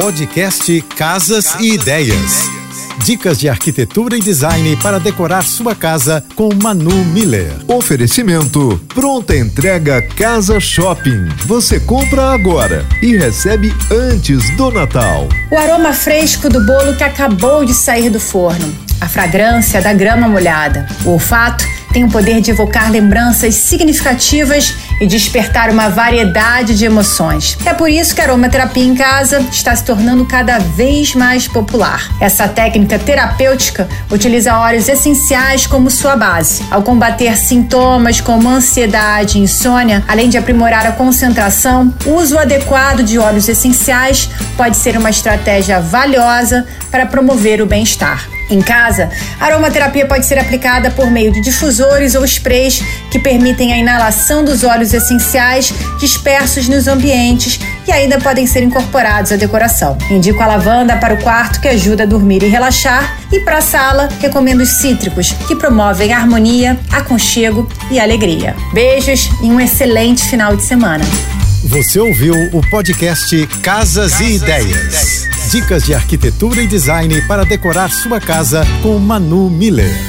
Podcast Casas e Ideias. Dicas de arquitetura e design para decorar sua casa com Manu Miller. Oferecimento: pronta entrega Casa Shopping. Você compra agora e recebe antes do Natal. O aroma fresco do bolo que acabou de sair do forno. A fragrância da grama molhada. O olfato tem o poder de evocar lembranças significativas e despertar uma variedade de emoções. É por isso que a aromaterapia em casa está se tornando cada vez mais popular. Essa técnica terapêutica utiliza óleos essenciais como sua base. Ao combater sintomas como ansiedade e insônia, além de aprimorar a concentração, o uso adequado de óleos essenciais pode ser uma estratégia valiosa para promover o bem-estar. Em casa, a aromaterapia pode ser aplicada por meio de difusores ou sprays que permitem a inalação dos óleos essenciais dispersos nos ambientes e ainda podem ser incorporados à decoração. Indico a lavanda para o quarto que ajuda a dormir e relaxar e para a sala recomendo os cítricos que promovem harmonia, aconchego e alegria. Beijos e um excelente final de semana. Você ouviu o podcast Casas, Casas e, Ideias. e Ideias. Dicas de arquitetura e design para decorar sua casa com Manu Miller.